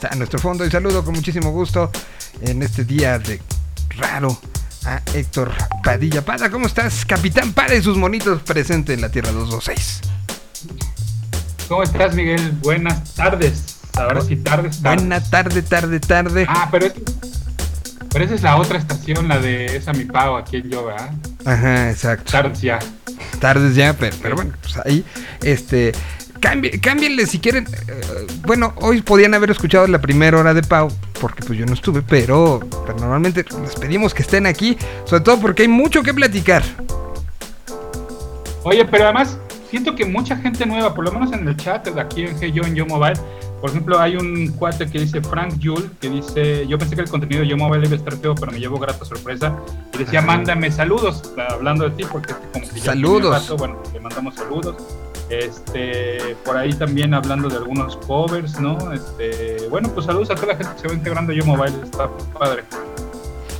está a nuestro fondo. Y saludo con muchísimo gusto en este día de raro a Héctor Padilla. Pada, ¿cómo estás? Capitán Pada y sus monitos presente en la Tierra 226. ¿Cómo estás, Miguel? Buenas tardes. Ahora sí, tardes, tardes. Buena tarde, tarde, tarde. Ah, pero, pero esa es la otra estación, la de esa mi pago aquí en yo, ¿verdad? Ajá, exacto. Tardes ya. Tardes ya, pero, pero bueno, pues ahí, este, cámbienle si quieren. Eh, bueno, hoy podían haber escuchado la primera hora de Pau, porque pues yo no estuve, pero, normalmente les pedimos que estén aquí, sobre todo porque hay mucho que platicar. Oye, pero además siento que mucha gente nueva, por lo menos en el chat de aquí en Hey Yo en Yo Mobile, por ejemplo, hay un cuate que dice Frank Yule, que dice, yo pensé que el contenido de Yo Mobile iba a estar feo, pero me llevo grata sorpresa. Y decía, mándame saludos, hablando de ti, porque como que ya saludos. bueno, le mandamos saludos. Este, por ahí también hablando de algunos covers, ¿no? Este, bueno, pues saludos a toda la gente que se va integrando Yo Mobile, está padre.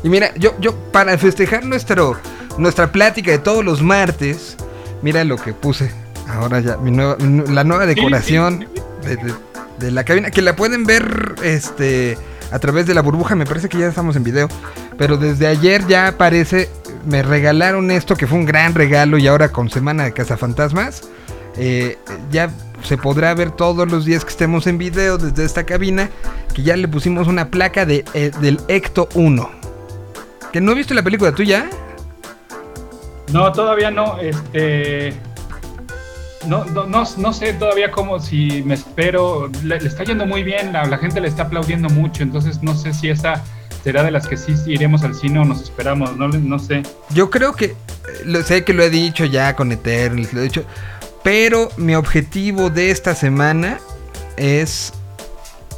Y mira, yo, yo para festejar nuestro, nuestra plática de todos los martes, mira lo que puse ahora ya, mi nueva, la nueva decoración de, la cabina, que la pueden ver este a través de la burbuja, me parece que ya estamos en video, pero desde ayer ya aparece, me regalaron esto que fue un gran regalo y ahora con Semana de Cazafantasmas eh, ya se podrá ver todos los días que estemos en video desde esta cabina, que ya le pusimos una placa de, eh, del Ecto 1. ¿Que no he visto la película tuya? No, todavía no. Este. No, no, no, sé todavía cómo, si me espero. Le, está yendo muy bien, la, gente le está aplaudiendo mucho, entonces no sé si esa será de las que sí iremos al cine o nos esperamos, no, no sé. Yo creo que, lo, sé que lo he dicho ya con Eternals, lo he dicho, pero mi objetivo de esta semana es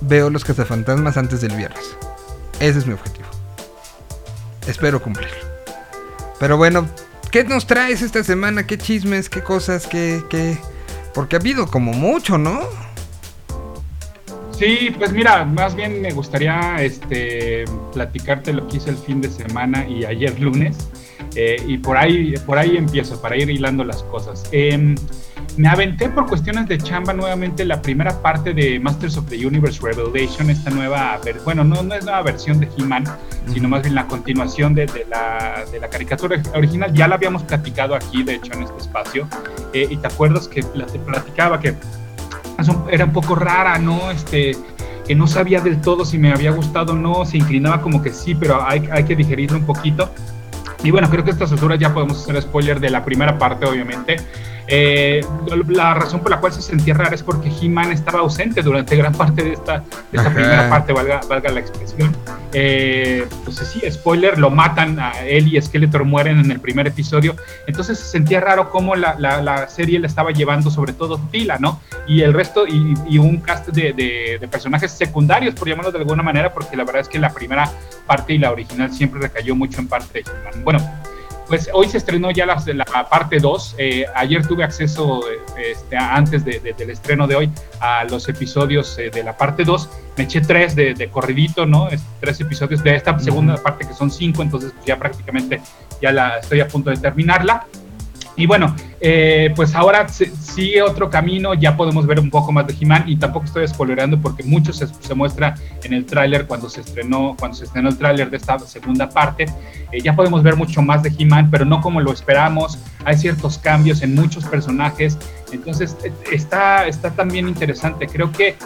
veo los cazafantasmas antes del viernes. Ese es mi objetivo. Espero cumplirlo. Pero bueno, ¿qué nos traes esta semana? ¿Qué chismes? ¿Qué cosas? ¿Qué, qué? Porque ha habido como mucho, ¿no? Sí, pues mira, más bien me gustaría este, platicarte lo que hice el fin de semana y ayer lunes. Eh, y por ahí, por ahí empiezo, para ir hilando las cosas. Eh, me aventé por cuestiones de chamba nuevamente la primera parte de Masters of the Universe Revelation, esta nueva, bueno, no, no es nueva versión de He-Man, sino más bien la continuación de, la, de, la, caricatura original. Ya la habíamos platicado aquí, de hecho, en este espacio. Eh, y te acuerdas que te platicaba que era un poco rara, ¿no? Este, que no sabía del todo si me había gustado o no, se inclinaba como que sí, pero hay, hay que digerirlo un poquito. Y bueno, creo que a estas alturas ya podemos hacer spoiler de la primera parte, obviamente. Eh, la razón por la cual se sentía rara es porque He-Man estaba ausente durante gran parte de esta, primera parte, valga, valga la expresión. Eh, pues sí, spoiler, lo matan a él y Skeletor mueren en el primer episodio. Entonces se sentía raro cómo la, la, serie le estaba llevando, sobre todo Tila, ¿no? Y el resto, y, un cast de, personajes secundarios, por llamarlo de alguna manera, porque la verdad es que la primera parte y la original siempre recayó mucho en parte de. Bueno, pues hoy se estrenó ya la, la parte 2. Eh, ayer tuve acceso, este, antes del estreno de hoy, a los episodios eh, de la parte 2. Me eché tres de, corridito, ¿no? tres episodios de esta segunda parte que son cinco, entonces ya prácticamente ya la estoy a punto de terminarla. Y bueno, eh, pues ahora sigue otro camino, ya podemos ver un poco más de He-Man y tampoco estoy spoilerando porque mucho se, muestra en el tráiler cuando se estrenó, cuando se estrenó el tráiler de esta segunda parte. Eh, ya podemos ver mucho más de He-Man, pero no como lo esperamos. Hay ciertos cambios en muchos personajes. Entonces eh, está, está también interesante. Creo que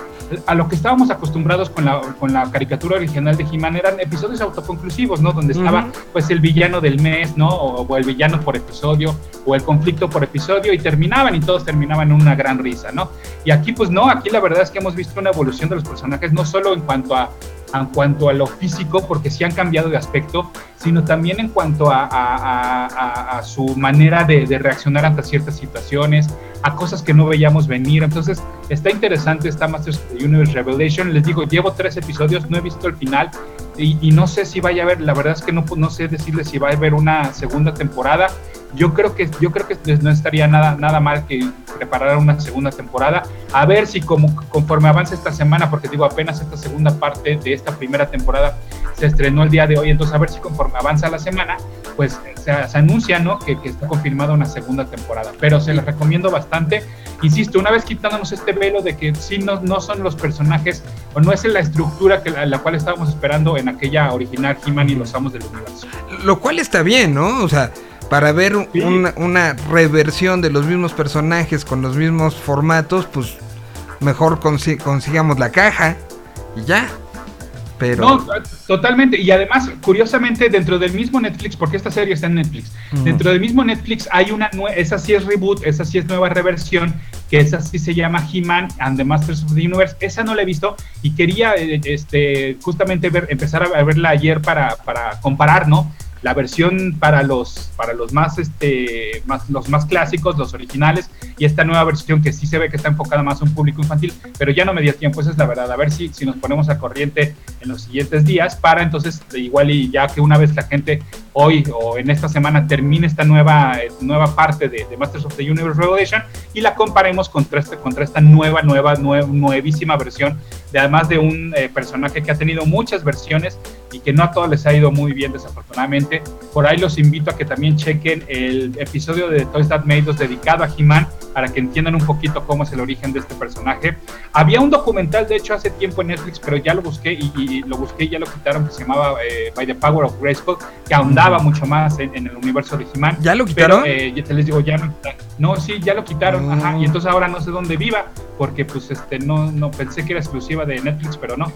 a lo que estábamos acostumbrados con la, con la caricatura original de He-Man eran episodios autoconclusivos, ¿no? Donde estaba pues el villano del mes, ¿no? O, el villano por episodio, o el conflicto por episodio, y terminaban y todos terminaban en una gran risa, ¿no? Y aquí pues no, aquí la verdad es que hemos visto una evolución de los personajes, no solo en cuanto a en cuanto a lo físico, porque sí han cambiado de aspecto, sino también en cuanto a, a, a, su manera de, de, reaccionar ante ciertas situaciones, a cosas que no veíamos venir. Entonces, está interesante esta Masters of the Universe Revelation. Les digo, llevo tres episodios, no he visto el final y, y no sé si vaya a haber, la verdad es que no, no sé decirles si va a haber una segunda temporada yo creo que yo creo que no estaría nada nada mal que preparar una segunda temporada a ver si como conforme avance esta semana porque digo apenas esta segunda parte de esta primera temporada se estrenó el día de hoy entonces a ver si conforme avanza la semana pues se, anuncia no que, que, está confirmada una segunda temporada pero se les recomiendo bastante insisto, una vez quitándonos este velo de que sí no, no son los personajes o no es la estructura que la, cual estábamos esperando en aquella original He-Man y los Amos del Universo. Lo cual está bien, ¿no? O sea, para ver una, reversión de los mismos personajes con los mismos formatos, pues mejor consigamos la caja y ya. Pero... No, totalmente. Y además, curiosamente, dentro del mismo Netflix, porque esta serie está en Netflix, dentro del mismo Netflix hay una, esa sí es reboot, esa sí es nueva reversión, que esa sí se llama He-Man and the Masters of the Universe. Esa no la he visto y quería eh, este, justamente ver, empezar a verla ayer para, para comparar, ¿no? La versión para los para los más este más los más clásicos los originales y esta nueva versión que sí se ve que está enfocada más a un público infantil pero ya no me dio tiempo esa es la verdad. A ver si si nos ponemos a corriente en los siguientes días para entonces igual y ya que una vez la gente hoy o en esta semana termine esta nueva nueva parte de, Masters of the Universe Revelation y la comparemos contra este contra esta nueva nueva nuevísima versión de además de un eh, personaje que ha tenido muchas versiones y que no a todos les ha ido muy bien desafortunadamente. Por ahí los invito a que también chequen el episodio de Toys That Made Us dedicado a He-Man para que entiendan un poquito cómo es el origen de este personaje. Había un documental, de hecho, hace tiempo en Netflix, pero ya lo busqué y, lo busqué y ya lo quitaron, que se llamaba eh, By the Power of Grayskull, que ahondaba mucho más en, el universo de He-Man. ¿Ya lo quitaron? Pero, eh, ya te les digo, ya no, no, sí, ya lo quitaron, ajá, y entonces ahora no sé dónde viva, porque pues este, no, no pensé que era exclusiva de Netflix, pero no.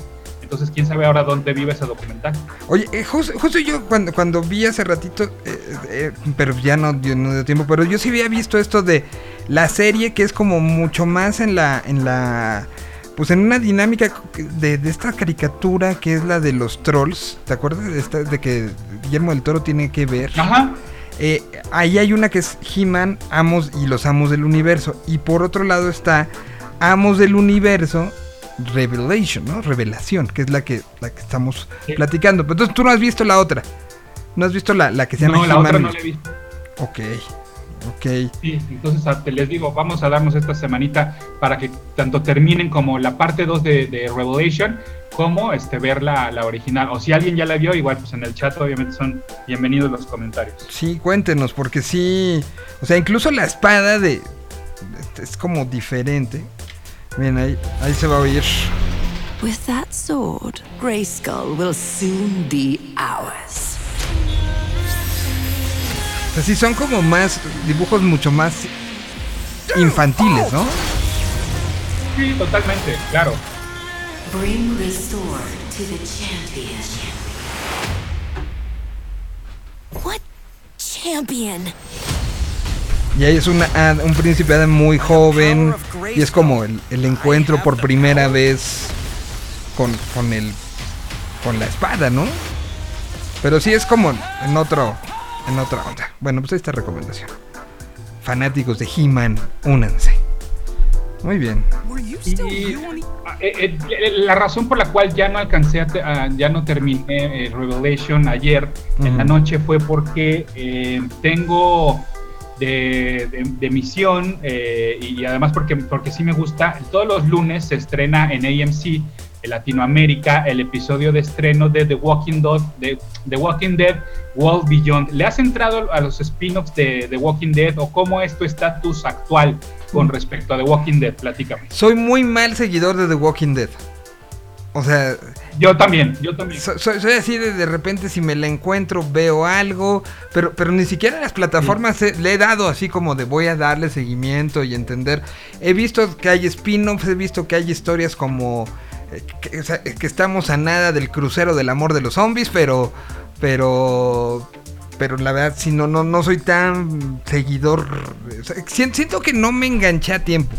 Entonces, quién sabe ahora dónde vive ese documental. Oye, eh, justo, yo cuando, cuando vi hace ratito, eh, eh, pero ya no, dio tiempo, pero yo sí había visto esto de la serie que es como mucho más en la, en la, pues en una dinámica de, esta caricatura que es la de los trolls. ¿Te acuerdas de, esta, de que Guillermo del Toro tiene que ver? Ajá. ahí hay una que es He-Man, Amos y los Amos del Universo. Y por otro lado está Amos del Universo Revelation, ¿no? Revelación, que es la que, la que estamos platicando. Pero entonces tú no has visto la otra. No has visto la, la que se llama No, la otra no la he visto. Ok. Ok. Sí, entonces te les digo, vamos a darnos esta semanita para que tanto terminen como la parte 2 de, Revelation, como este, ver la, la, original. O si alguien ya la vio, igual pues en el chat obviamente son bienvenidos los comentarios. Sí, cuéntenos, porque sí, o sea, incluso la espada de... Es como diferente. Bien, ahí, ahí se va a oír. With that sword, Grayskull will soon be ours. Así son como más dibujos mucho más infantiles, ¿no? Sí, totalmente, claro. Bring the sword to the champion. What champion? Y ahí es una, un príncipe muy joven. Y es como el, encuentro por primera vez con, con, el, con la espada, ¿no? Pero sí es como en otro en otra onda. Bueno, pues esta recomendación. Fanáticos de He-Man, únanse. Muy bien. Ah, eh, eh, la razón por la cual ya no alcancé a, ya no terminé eh, Revelation ayer en la noche fue porque tengo de, misión eh, y además porque, porque sí me gusta. Todos los lunes se estrena en AMC en Latinoamérica el episodio de estreno de The Walking Dead, de The Walking Dead World Beyond. ¿Le has entrado a los spin-offs de The Walking Dead o cómo es tu estatus actual con respecto a The Walking Dead? Platícame. Soy muy mal seguidor de The Walking Dead. O sea. Yo también, yo también. soy, así de de repente si me la encuentro veo algo, pero, pero ni siquiera en las plataformas le he dado así como de voy a darle seguimiento y entender. He visto que hay spin-offs, he visto que hay historias como eh, que, estamos a nada del crucero del amor de los zombies, pero pero pero la verdad si no no no soy tan seguidor. siento que no me enganché a tiempo.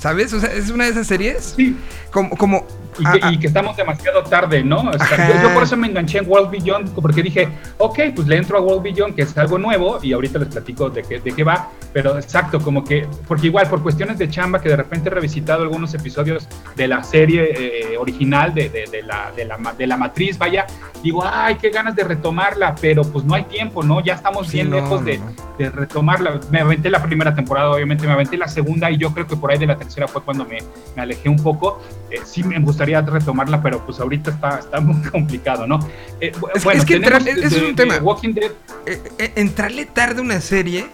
¿Sabes? O sea, es una de esas series. Sí. Como, como Ah, ah. Y, que, estamos demasiado tarde, ¿no? yo, por eso me enganché en World Beyond, porque dije, ok, pues le entro a World Beyond, que es algo nuevo, y ahorita les platico de qué, de qué va, pero exacto, como que, porque igual, por cuestiones de chamba, que de repente he revisitado algunos episodios de la serie eh, original, de, de, la, de, la, de la matriz, vaya, digo, ay, qué ganas de retomarla, pero pues no hay tiempo, ¿no? Ya estamos bien lejos de, de, retomarla. Me aventé la primera temporada, obviamente, me aventé la segunda, y yo creo que por ahí de la tercera fue cuando me, me alejé un poco. Eh, sí me gustaría retomarla, pero pues ahorita está, está muy complicado, ¿no? Eh, es, bueno, es que es un tema. Walking Dead. Eh, eh, entrarle tarde a una serie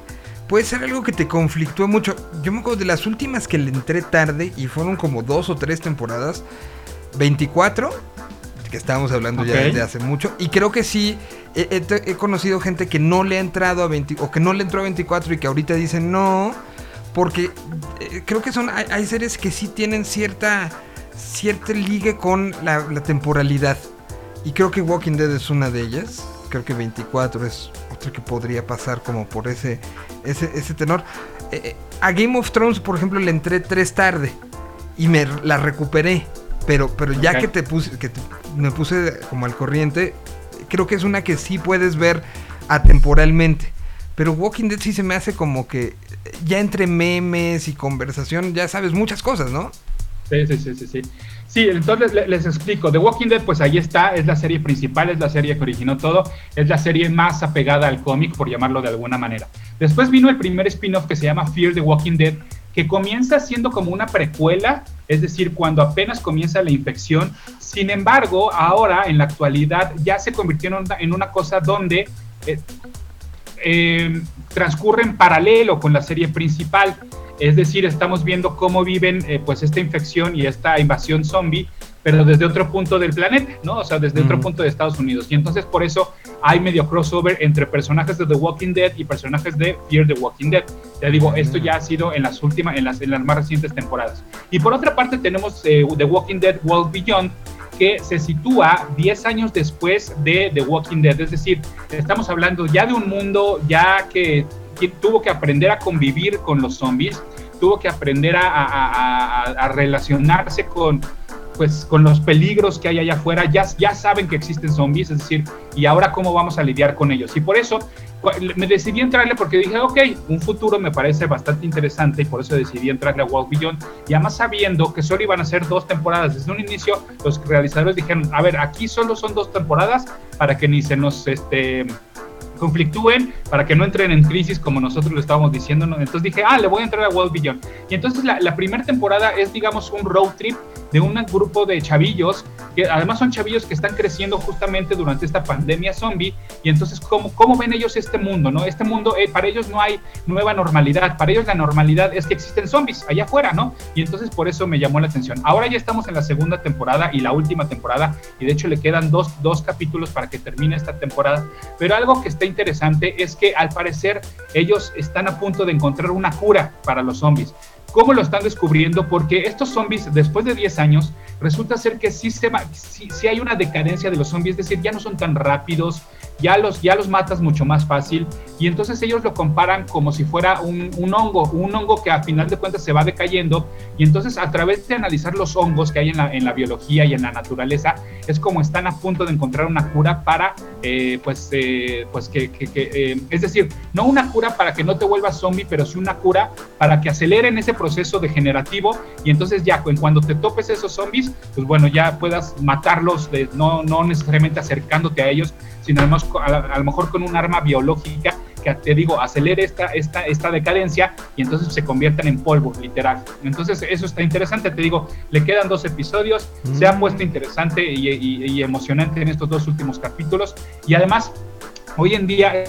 puede ser algo que te conflictúa mucho. Yo me acuerdo de las últimas que le entré tarde y fueron como dos o tres temporadas. 24, que estábamos hablando ya desde hace mucho. Y creo que sí, he, conocido gente que no le ha entrado a 20, o que no le entró a 24 y que ahorita dicen no. Porque eh, creo que son, hay, series que sí tienen cierta, cierta ligue con la, temporalidad. Y creo que Walking Dead es una de ellas. Creo que 24 es otra que podría pasar como por ese, ese, ese tenor. Eh, eh, a Game of Thrones, por ejemplo, le entré tres tarde y me la recuperé. Pero, pero ya que te puse, que me puse como al corriente, creo que es una que sí puedes ver atemporalmente. Pero Walking Dead sí se me hace como que ya entre memes y conversación, ya sabes muchas cosas, ¿no? Sí, sí, sí, sí, sí. Sí, entonces les, explico. The Walking Dead, pues ahí está, es la serie principal, es la serie que originó todo, es la serie más apegada al cómic, por llamarlo de alguna manera. Después vino el primer spin-off que se llama Fear the Walking Dead, que comienza siendo como una precuela, es decir, cuando apenas comienza la infección. Sin embargo, ahora, en la actualidad, ya se convirtió en una, cosa donde eh, eh, transcurre en paralelo con la serie principal. Es decir, estamos viendo cómo viven eh, pues esta infección y esta invasión zombie pero desde otro punto del planeta, ¿no? O sea, desde otro punto de Estados Unidos. Y entonces por eso hay medio crossover entre personajes de The Walking Dead y personajes de Fear the Walking Dead. Ya digo, esto ya ha sido en las últimas, en las, en las más recientes temporadas. Y por otra parte tenemos eh, The Walking Dead World Beyond, que se sitúa 10 años después de The Walking Dead. Es decir, estamos hablando ya de un mundo ya que, tuvo que aprender a convivir con los zombies, tuvo que aprender a, a relacionarse con pues con los peligros que hay allá afuera, ya, ya saben que existen zombies, es decir, y ahora cómo vamos a lidiar con ellos. Y por eso me decidí entrarle porque dije, ok, un futuro me parece bastante interesante y por eso decidí entrarle a World Beyond. Y además sabiendo que solo iban a ser dos temporadas. Desde un inicio, los realizadores dijeron, a ver, aquí solo son dos temporadas para que ni se nos... Este, conflictúen para que no entren en crisis como nosotros lo estábamos diciendo. Entonces dije, ah, le voy a entrar a World Beyond. Y entonces la primera temporada es, digamos, un road trip de un grupo de chavillos, que además son chavillos que están creciendo justamente durante esta pandemia zombie, y entonces, ¿cómo, cómo ven ellos este mundo? ¿no? Este mundo, eh, para ellos no hay nueva normalidad, para ellos la normalidad es que existen zombies allá afuera, ¿no? Y entonces por eso me llamó la atención. Ahora ya estamos en la segunda temporada y la última temporada, y de hecho le quedan dos, dos capítulos para que termine esta temporada, pero algo que está interesante es que al parecer ellos están a punto de encontrar una cura para los zombies. ¿Cómo lo están descubriendo? Porque estos zombies, después de 10 años, resulta ser que sí, se, sí, hay una decadencia de los zombies, es decir, ya no son tan rápidos, ya los, ya los matas mucho más fácil. Y entonces ellos lo comparan como si fuera un, hongo, un hongo que a final de cuentas se va decayendo. Y entonces a través de analizar los hongos que hay en la, en la biología y en la naturaleza es como están a punto de encontrar una cura para, eh, pues, eh, pues que, eh, es decir, no una cura para que no te vuelvas zombie, pero sí una cura para que aceleren ese proceso degenerativo. Y entonces ya cuando te topes esos zombies, pues bueno, ya puedas matarlos, de, no, no necesariamente acercándote a ellos, sino además a, lo mejor con un arma biológica que te digo, acelere esta, esta, esta decadencia y entonces se conviertan en polvo, literal. Entonces eso está interesante, te digo, le quedan dos episodios, se ha mm. puesto interesante y emocionante en estos dos últimos capítulos y además hoy en día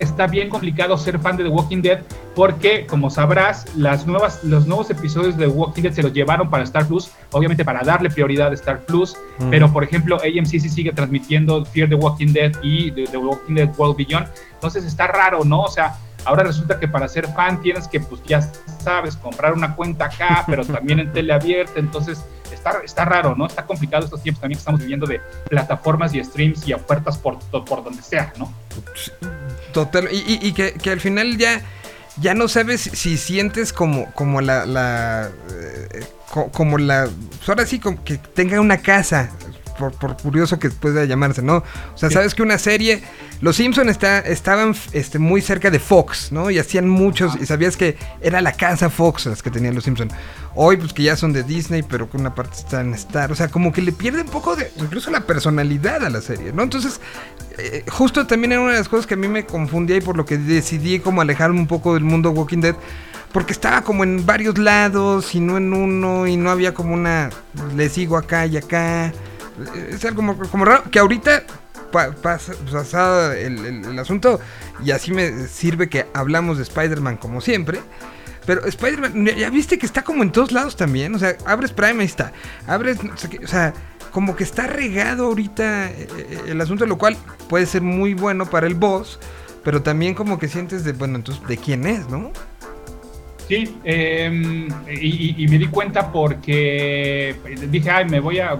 está bien complicado ser fan de The Walking Dead porque, como sabrás, las nuevas, los nuevos episodios de The Walking Dead se los llevaron para Star Plus, obviamente para darle prioridad a Star Plus, mm. pero por ejemplo, AMC sí sigue transmitiendo Fear the Walking Dead y The, Walking Dead World Beyond, entonces está raro, ¿no? O sea, ahora resulta que para ser fan tienes que, pues ya sabes, comprar una cuenta acá, pero también en tele abierta, entonces está, está raro, ¿no? Está complicado estos tiempos también que estamos viviendo de plataformas y streams y ofertas por, por donde sea, ¿no? Total, y, que, al final ya, ya no sabes si sientes como, como la, la eh, como la, pues ahora sí, como que tenga una casa, por, curioso que pueda llamarse, ¿no? O sea, sabes que una serie, los Simpson está, estaban este, muy cerca de Fox, ¿no? Y hacían muchos, y sabías que era la casa Fox las que tenían los Simpson. Hoy, pues que ya son de Disney, pero que una parte está en Star, o sea, como que le pierde un poco de, incluso la personalidad a la serie, ¿no? Entonces, eh, justo también era una de las cosas que a mí me confundía y por lo que decidí como alejarme un poco del mundo Walking Dead porque estaba como en varios lados y no en uno y no había como una le sigo acá y acá es algo como, raro. Que ahorita pasado el, asunto y así me sirve que hablamos de Spider-Man como siempre. Pero Spider-Man, ya viste que está como en todos lados también. O sea, abres Prime, ahí está. Abres, o sea, como que está regado ahorita eh, eh, el asunto, lo cual puede ser muy bueno para el boss. Pero también como que sientes de, bueno, entonces, ¿de quién es, no? Sí, em, y, me di cuenta porque dije, ay, me voy a,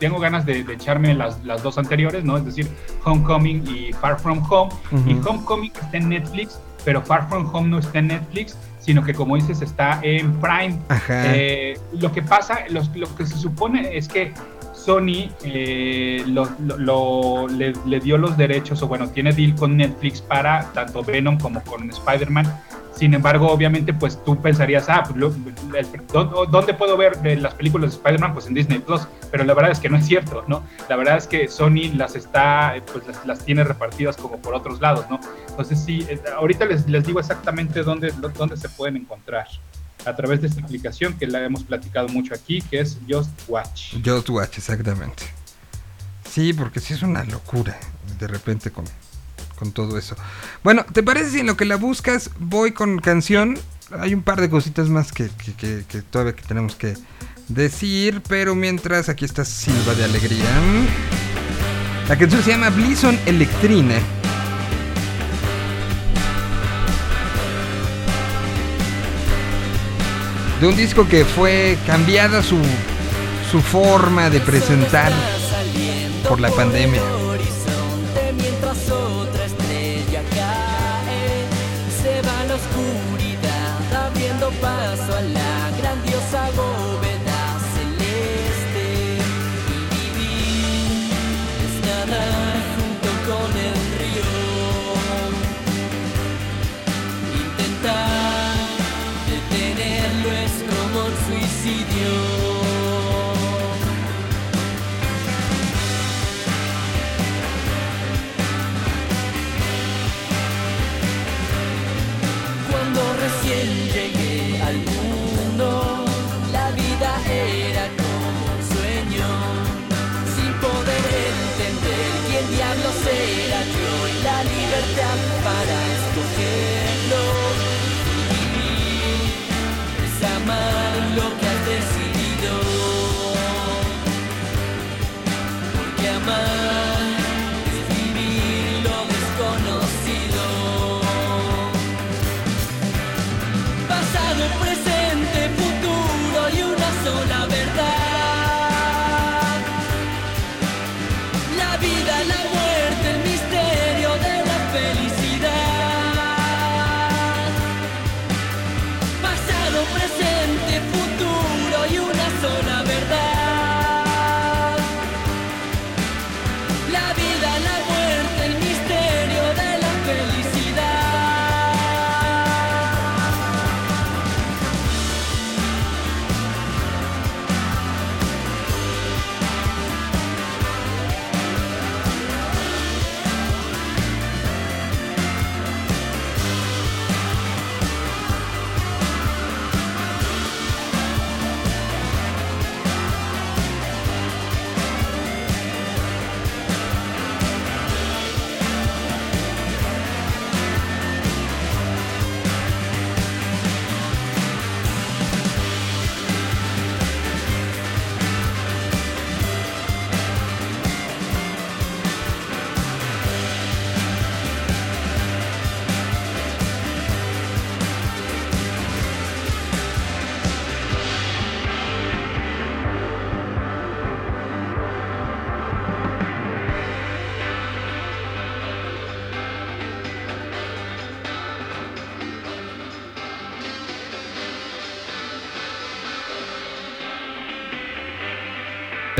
tengo ganas de, echarme las, las, dos anteriores, ¿no? Es decir, Homecoming y Far From Home. Y Homecoming está en Netflix, pero Far From Home no está en Netflix, sino que como dices, está en Prime. Eh, lo que pasa, lo, lo que se supone es que Sony eh, lo, le, le, dio los derechos, o bueno, tiene deal con Netflix para tanto Venom como con Spider-Man sin embargo, obviamente, pues tú pensarías, ah, pues, ¿dónde puedo ver eh, las películas de Spider-Man? Pues en Disney Plus, pero la verdad es que no es cierto, ¿no? La verdad es que Sony las está, eh, pues las, tiene repartidas como por otros lados, ¿no? Entonces sí, eh, ahorita les, les digo exactamente dónde, dónde se pueden encontrar a través de esta aplicación que la hemos platicado mucho aquí, que es Just Watch. Just Watch, exactamente. Sí, porque sí es una locura de repente con con todo eso. Bueno, ¿te parece si en lo que la buscas voy con canción? Hay un par de cositas más que, todavía que tenemos que decir, pero mientras aquí está Silva de Alegría. La canción se llama Blison Electrina. De un disco que fue cambiada su, su forma de presentar por la pandemia.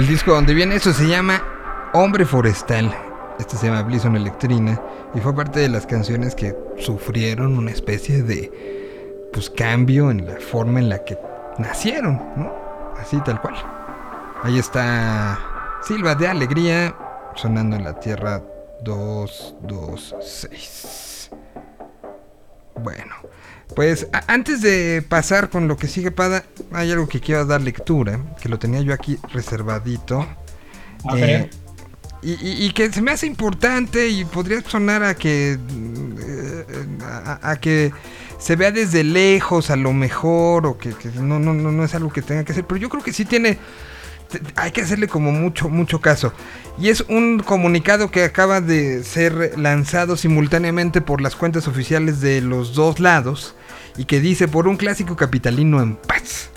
Disco donde viene eso se llama Hombre Forestal. Este se llama Blison Electrina y fue parte de las canciones que sufrieron una especie de pues cambio en la forma en la que nacieron, ¿no? Así tal cual. Ahí está Silva de Alegría sonando en la Tierra 226. Bueno, pues antes de pasar con lo que sigue Pada, hay algo que quiero dar lectura, que lo tenía yo aquí reservadito. Eh, y, y- y que se me hace importante y podría sonar a que eh, a, a que se vea desde lejos a lo mejor o que, que no, no, no, no es algo que tenga que hacer, pero yo creo que sí tiene hay que hacerle como mucho, mucho caso. Y es un comunicado que acaba de ser lanzado simultáneamente por las cuentas oficiales de los dos lados y que dice por un clásico capitalino en paz.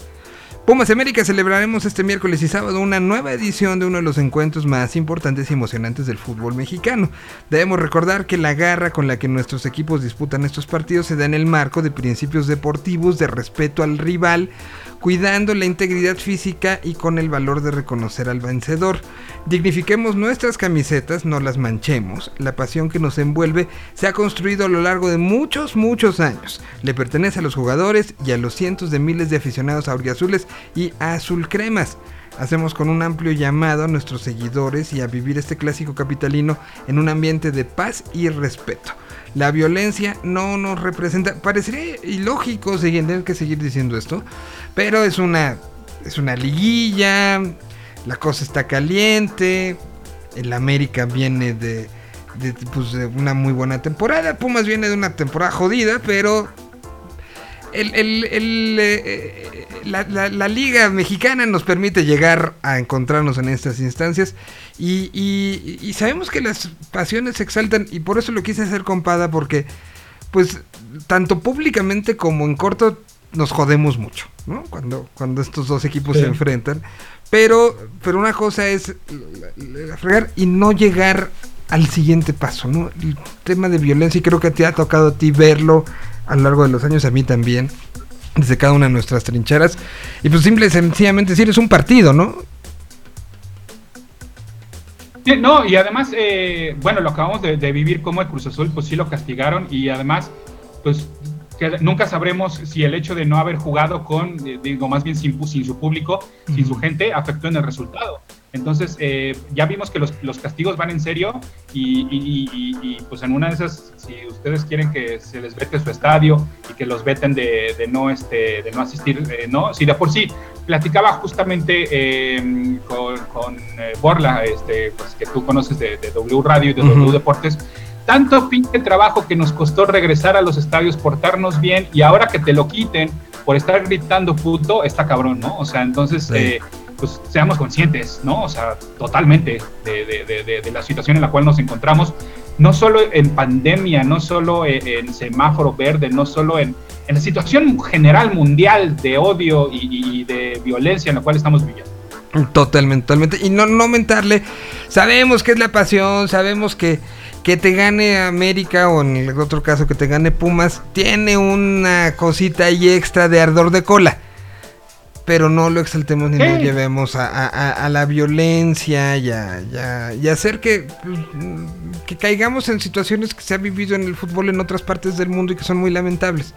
Pumas América celebraremos este miércoles y sábado una nueva edición de uno de los encuentros más importantes y emocionantes del fútbol mexicano. Debemos recordar que la garra con la que nuestros equipos disputan estos partidos se da en el marco de principios deportivos de respeto al rival, cuidando la integridad física y con el valor de reconocer al vencedor. Dignifiquemos nuestras camisetas, no las manchemos. La pasión que nos envuelve se ha construido a lo largo de muchos, muchos años. Le pertenece a los jugadores y a los cientos de miles de aficionados auriazules y azul cremas. Hacemos con un amplio llamado a nuestros seguidores y a vivir este clásico capitalino en un ambiente de paz y respeto. La violencia no nos representa. Parecería ilógico seguir, tener que seguir diciendo esto, pero es una es una liguilla. La cosa está caliente. El América viene de, de, pues, de una muy buena temporada. Pumas viene de una temporada jodida, pero el- el- el, eh, eh, la, la- la liga mexicana nos permite llegar a encontrarnos en estas instancias y, y- y sabemos que las pasiones se exaltan y por eso lo quise hacer compada porque pues tanto públicamente como en corto nos jodemos mucho, ¿no? Cuando, cuando estos dos equipos Sí. se enfrentan. Pero, pero una cosa es la fregar y no llegar al siguiente paso, ¿no? El tema de violencia, y creo que te ha tocado a ti verlo a lo largo de los años, a mí también, desde cada una de nuestras trincheras. Y pues simple y sencillamente decir, es un partido, ¿no? Sí, No, y además, eh, bueno, lo acabamos de, de vivir como el Cruz Azul, pues sí lo castigaron y además, pues que nunca sabremos si el hecho de no haber jugado con, eh, digo, más bien sin su público, sin su gente, afectó en el resultado. Entonces, eh, ya vimos que los, los castigos van en serio y, y- y- y, pues en una de esas, si ustedes quieren que se les vete su estadio y que los veten de, de no, este, de no asistir, eh, ¿no? Si de por sí platicaba justamente eh, con, con, eh, Borla, este, pues, que tú conoces de, de W Radio y de. W Deportes, tanto pinche trabajo que nos costó regresar a los estadios, portarnos bien y ahora que te lo quiten por estar gritando puto, está cabrón, ¿no? O sea, entonces, Sí. Pues seamos conscientes, ¿no? O sea, totalmente de- de- de- de la situación en la cual nos encontramos, no solo en pandemia, no solo en, en semáforo verde, no solo en, en la situación general mundial de odio y, y de violencia en la cual estamos viviendo. Totalmente, totalmente. Y no, no mentarle. Sabemos que es la pasión, sabemos que, que te gane América o en el otro caso que te gane Pumas, tiene una cosita ahí extra de ardor de cola. Pero no lo exaltemos ni lo llevemos a, a- a- a la violencia y a, y a- y a hacer que, que caigamos en situaciones que se ha vivido en el fútbol en otras partes del mundo y que son muy lamentables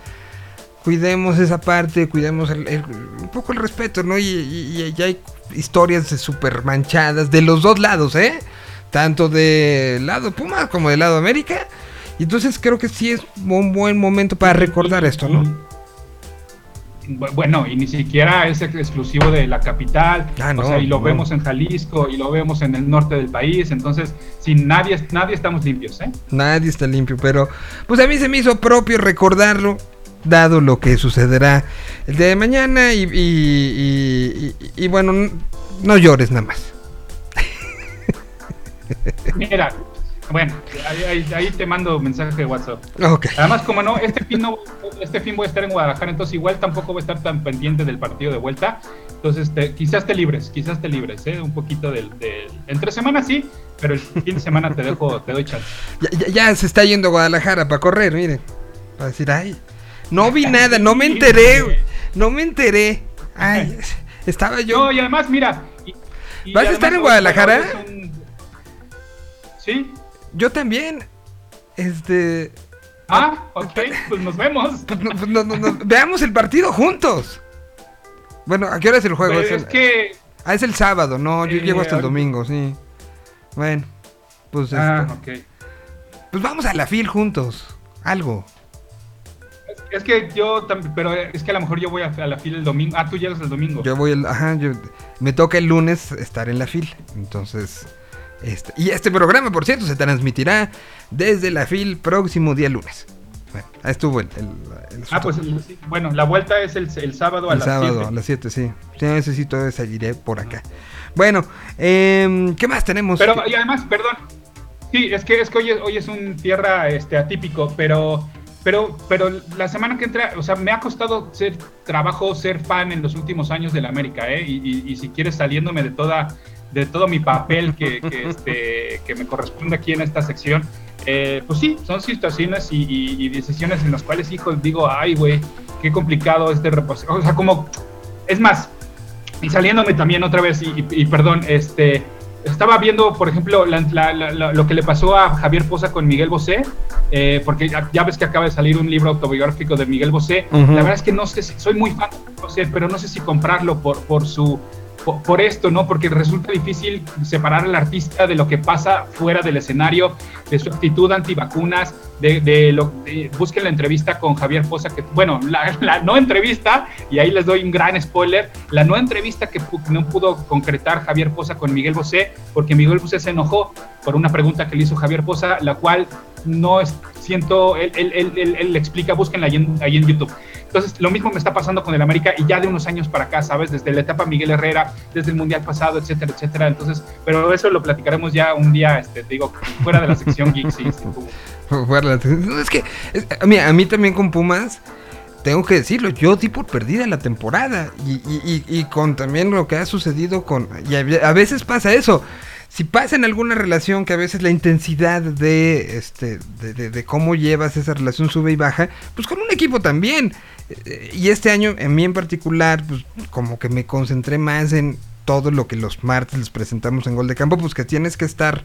cuidemos esa parte, cuidemos el- el- un poco el respeto, ¿no? Y, y- hay historias de super manchadas de los dos lados, ¿eh? Tanto del lado Puma como del lado América. Y entonces creo que sí es un buen momento para recordar esto, ¿no? Bu- Bueno, y ni siquiera es exclusivo de la capital, Ah, no, o sea, y lo no. vemos en Jalisco, y lo vemos en el norte del país, entonces, sin nadie, nadie estamos limpios, ¿eh? Nadie está limpio, pero pues a mí se me hizo propio recordarlo, dado lo que sucederá el día de mañana. Y, y- y- y- y bueno, no llores nada más. Mira, bueno, ahí, ahí- te mando mensaje de WhatsApp. Además, como no, este fin, no, este fin voy a estar en Guadalajara, entonces igual tampoco voy a estar tan pendiente del partido de vuelta. Entonces, te- quizás te libres, quizás te libres, ¿eh? Un poquito del, del- Entre semana sí, pero el fin de semana te dejo, te doy chance. Ya, ya- ya se está yendo a Guadalajara para correr, miren. Para decir, ay, no vi nada, no me enteré, no me enteré. Ay, estaba yo. No, y además, mira. y- y ¿Vas a estar en Guadalajara? un- Sí. Yo también. Este. Ah, ok, pues nos vemos. pues, no- no- no- no- veamos el partido juntos. Bueno, ¿a qué hora es el juego? Pues Es es el- que. Ah, es el sábado, no, yo Eh, llego hasta el ahorita- domingo, sí. Bueno, pues, Ah, este, ok. pues vamos a la fil juntos. Algo. Es, es que yo también, pero es que a lo mejor yo voy a, a la fila el domingo. Ah, tú llegas el domingo. Yo voy el, ajá, yo, me toca el lunes estar en la fil. Entonces, Este, y este programa, por cierto, se transmitirá desde la FIL próximo día lunes. Bueno, ahí estuvo el, el, el Ah, pues sí, bueno, la vuelta es el, el sábado a el las sábado 7. a las 7, sí. Sí, todavía seguiré por acá. Bueno, em, ¿qué más tenemos? Pero, y además, perdón. Sí, es que, es que hoy, es, hoy es un tierra este, atípico, pero, pero, pero la semana que entra, o sea, me ha costado ser trabajo, ser fan en los últimos años de la América, ¿eh? Y, y- y si quieres saliéndome de toda de todo mi papel que, que, este, que me corresponde aquí en esta sección, eh, pues sí, son situaciones y, y- y decisiones en las cuales, hijo, digo, ay, güey, qué complicado este reposo. O sea, como, es más, y saliéndome también otra vez, y, y- perdón, este, estaba viendo, por ejemplo, la- la- la- lo que le pasó a Javier Poza con Miguel Bosé, eh, porque ya, ya ves que acaba de salir un libro autobiográfico de Miguel Bosé. Ujú. La verdad es que no sé si, soy muy fan de Bosé, pero no sé si comprarlo por, por su... Por, por esto, ¿no? Porque resulta difícil separar al artista de lo que pasa fuera del escenario, de su actitud antivacunas, de, lo busquen la entrevista con Javier Poza, que, bueno, la, no entrevista, y ahí les doy un gran spoiler, la no entrevista que no pudo concretar Javier Poza con Miguel Bosé, porque Miguel Bosé se enojó por una pregunta que le hizo Javier Poza, la cual no es, siento, él, él, él, él- explica, búsquenla ahí en, YouTube. Entonces, lo mismo me está pasando con el América y ya de unos años para acá, ¿sabes? Desde la etapa Miguel Herrera, desde el Mundial pasado, etcétera, etcétera. Entonces, pero eso lo platicaremos ya un día, este, te digo, fuera de la sección Geek, sí, sí, Fuera la- es que, es- a, mí, a mí también con Pumas, tengo que decirlo, yo di por perdida la temporada. Y, y- con también lo que ha sucedido con... Y a, veces pasa eso. Si pasa en alguna relación que a veces la intensidad de, este, de, de- cómo llevas esa relación sube y baja, pues con un equipo también. Eh, Y este año, en mí en particular, pues como que me concentré más en todo lo que los martes les presentamos en Gol de Campo, pues que tienes que estar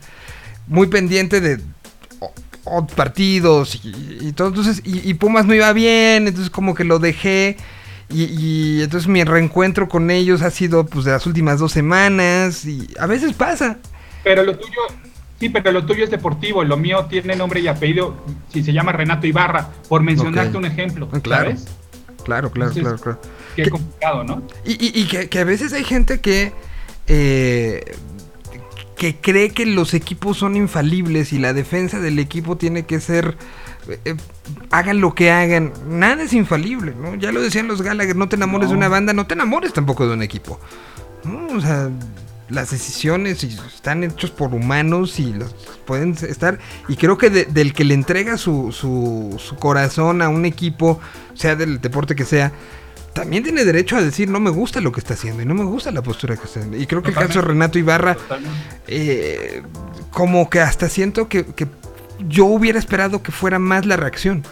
muy pendiente de partidos y, y todo. Entonces, y, y Pumas no iba bien, entonces como que lo dejé. Y, y entonces mi reencuentro con ellos ha sido pues de las últimas dos semanas. Y a veces pasa. Pero lo tuyo, sí, pero lo tuyo es deportivo, lo mío tiene nombre y apellido, si se llama Renato Ibarra, por mencionarte un ejemplo, claro. ¿sabes? Claro, claro, Entonces, claro, claro. Qué ¿Qué- complicado, ¿no? Y, y- y que, que a veces hay gente que, eh, que cree que los equipos son infalibles y la defensa del equipo tiene que ser... eh, eh, hagan lo que hagan, nada es infalible, ¿no? Ya lo decían los Gallagher, no te enamores de una banda, no te enamores tampoco de un equipo. ¿no? O sea, las decisiones están hechos por humanos y los pueden estar. Y creo que de- del que le entrega su, su, su corazón a un equipo, sea del deporte que sea, también tiene derecho a decir no me gusta lo que está haciendo y no me gusta la postura que está haciendo. Y creo que el caso de. Renato Ibarra, eh, como que hasta siento que, que yo hubiera esperado que fuera más la reacción.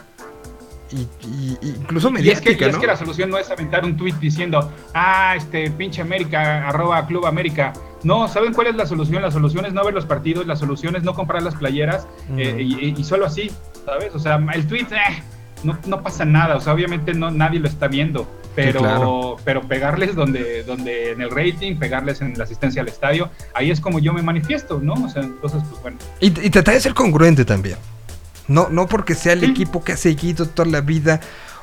Y, y- incluso Y es, que, mediática, y es ¿no? que la solución no es aventar un tweet diciendo, ah, este pinche América, arroba Club América. No, ¿saben cuál es la solución? La solución es no ver los partidos, la solución es no comprar las playeras eh, y solo así, ¿sabes? O sea, el tweet, eh, no, no pasa nada, o sea, obviamente no, nadie lo está viendo, pero, claro. pero pegarles donde, donde en el rating, pegarles en la asistencia al estadio, ahí es como yo me manifiesto, ¿no? O sea, entonces, pues bueno. Y, y tratar de ser congruente también. No, no porque sea el Sí. equipo que ha seguido toda la vida,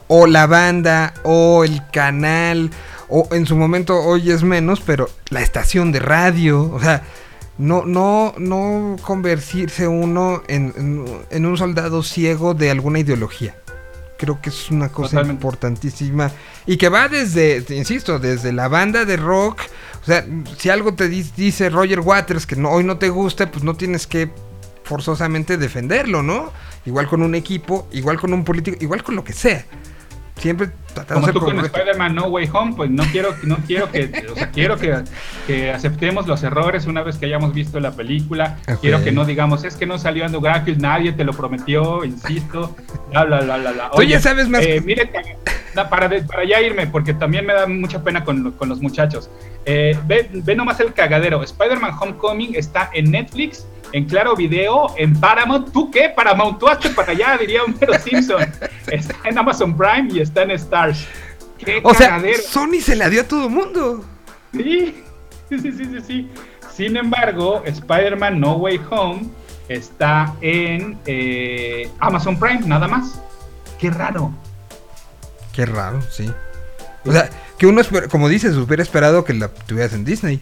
o la banda, o el canal, o en su momento hoy es menos, pero la estación de radio. O sea, no, no, no convertirse uno en, en- en un soldado ciego de alguna ideología. Creo que es una cosa Totalmente. importantísima. Y que va desde, insisto, desde la banda de rock. O sea, si algo te di- dice Roger Waters que no, hoy no te gusta, pues no tienes que forzosamente defenderlo, ¿no? Igual con un equipo, igual con un político, igual con lo que sea. Siempre tratando Como de ser tú con. Spider-Man No Way Home, pues no quiero, no quiero que, o sea, quiero que, que aceptemos los errores una vez que hayamos visto la película. Quiero que no digamos, es que no salió Andrew Garfield, nadie te lo prometió, insisto, bla, bla, bla, bla, bla. Tú ya sabes más eh, que- mire, na- para, de- para ya irme, porque también me da mucha pena con, con los muchachos. Eh, ve, ve nomás el cagadero. Spider-Man Homecoming está en Netflix, en Claro Video, en Paramount. ¿Tú qué? Paramount, tú hazte para allá, diría Homero Simpson. Está en Amazon Prime y está en Stars. ¡Qué O sea, cagadero! Sony se la dio a todo mundo. Sí, sí, sí, sí, sí. Sin embargo, Spider-Man No Way Home está en eh, Amazon Prime, nada más. Qué raro. Qué raro, sí. O sea, que uno, como dices, hubiera esperado que la tuvieras en Disney.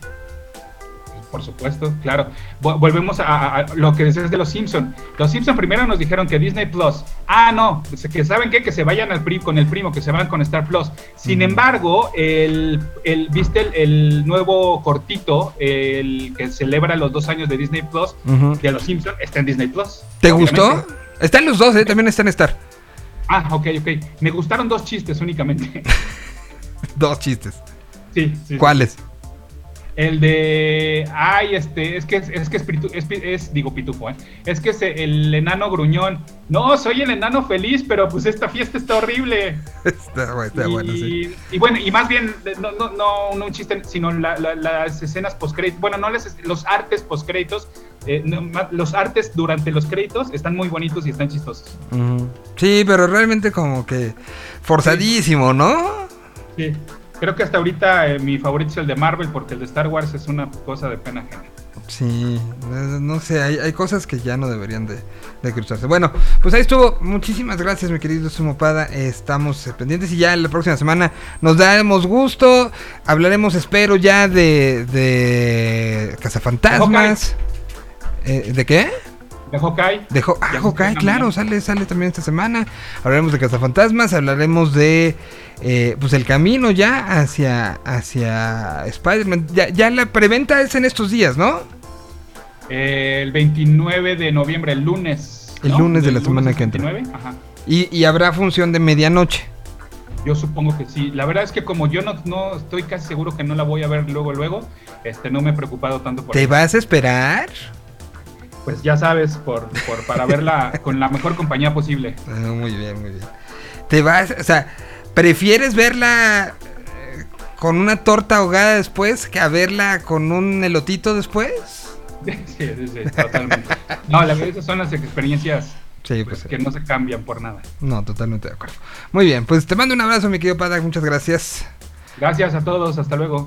Por supuesto, claro. Vo- volvemos a, a- a lo que decías de los Simpson. Los Simpson primero nos dijeron que Disney Plus. Ah, no, que saben qué, que se vayan al pri- con el primo, que se van con Star Plus. Sin embargo, el, el viste el, el nuevo cortito, el que celebra los dos años de Disney Plus Ujú. de los Simpson está en Disney Plus. ¿Te obviamente. gustó? Están los dos, ¿eh? También están Star. Ah, ok, ok. Me gustaron dos chistes únicamente. Dos chistes. sí, sí, sí. El de. Ay, este. Es que es, es que es, es, Digo pitufo, ¿eh? Es que es el enano gruñón. No, soy el enano feliz, pero pues esta fiesta está horrible. Está, bueno, está y, bueno, sí. y bueno, y más bien, no, no, no, no un chiste, sino la- la- las escenas postcréditos. Bueno, no las, los artes postcréditos. eh, no, ma- los artes durante los créditos están muy bonitos y están chistosos. Sí, pero realmente como que forzadísimo, ¿no? Sí. Creo que hasta ahorita eh, mi favorito es el de Marvel, porque el de Star Wars es una cosa de pena ajena. Sí, no, no sé, hay, hay cosas que ya no deberían de, de cruzarse. Bueno, pues ahí estuvo. Muchísimas gracias, mi querido Sumopada. Estamos eh, pendientes y ya la próxima semana nos daremos gusto. Hablaremos, espero, ya de, de Cazafantasmas. Eh, ¿De qué? De Hawkeye. De Ho- ah, Hawkeye, claro, sale, sale también esta semana. Hablaremos de Cazafantasmas, hablaremos de eh, pues el camino ya hacia, hacia Spider-Man. Ya, ya la preventa es en estos días, ¿no? Eh, el 29 de noviembre, el lunes. El ¿no? lunes de la semana que entra. 29, Ajá. Y, y habrá función de medianoche. Yo supongo que sí. La verdad es que como yo no, no estoy casi seguro que no la voy a ver luego, luego, este, no me he preocupado tanto por ¿Te eso. vas a esperar? Pues ya sabes, por, por, para verla con la mejor compañía posible. Ah, muy bien, muy bien. ¿Te vas, o sea, prefieres verla eh, con una torta ahogada después que a verla con un elotito después? Sí, sí, sí, totalmente. No, la verdad, esas son las experiencias Sí, pues, pues que no se cambian por nada. no, totalmente de acuerdo. Muy bien, pues te mando un abrazo, mi querido Padak, muchas gracias. Gracias a todos, hasta luego.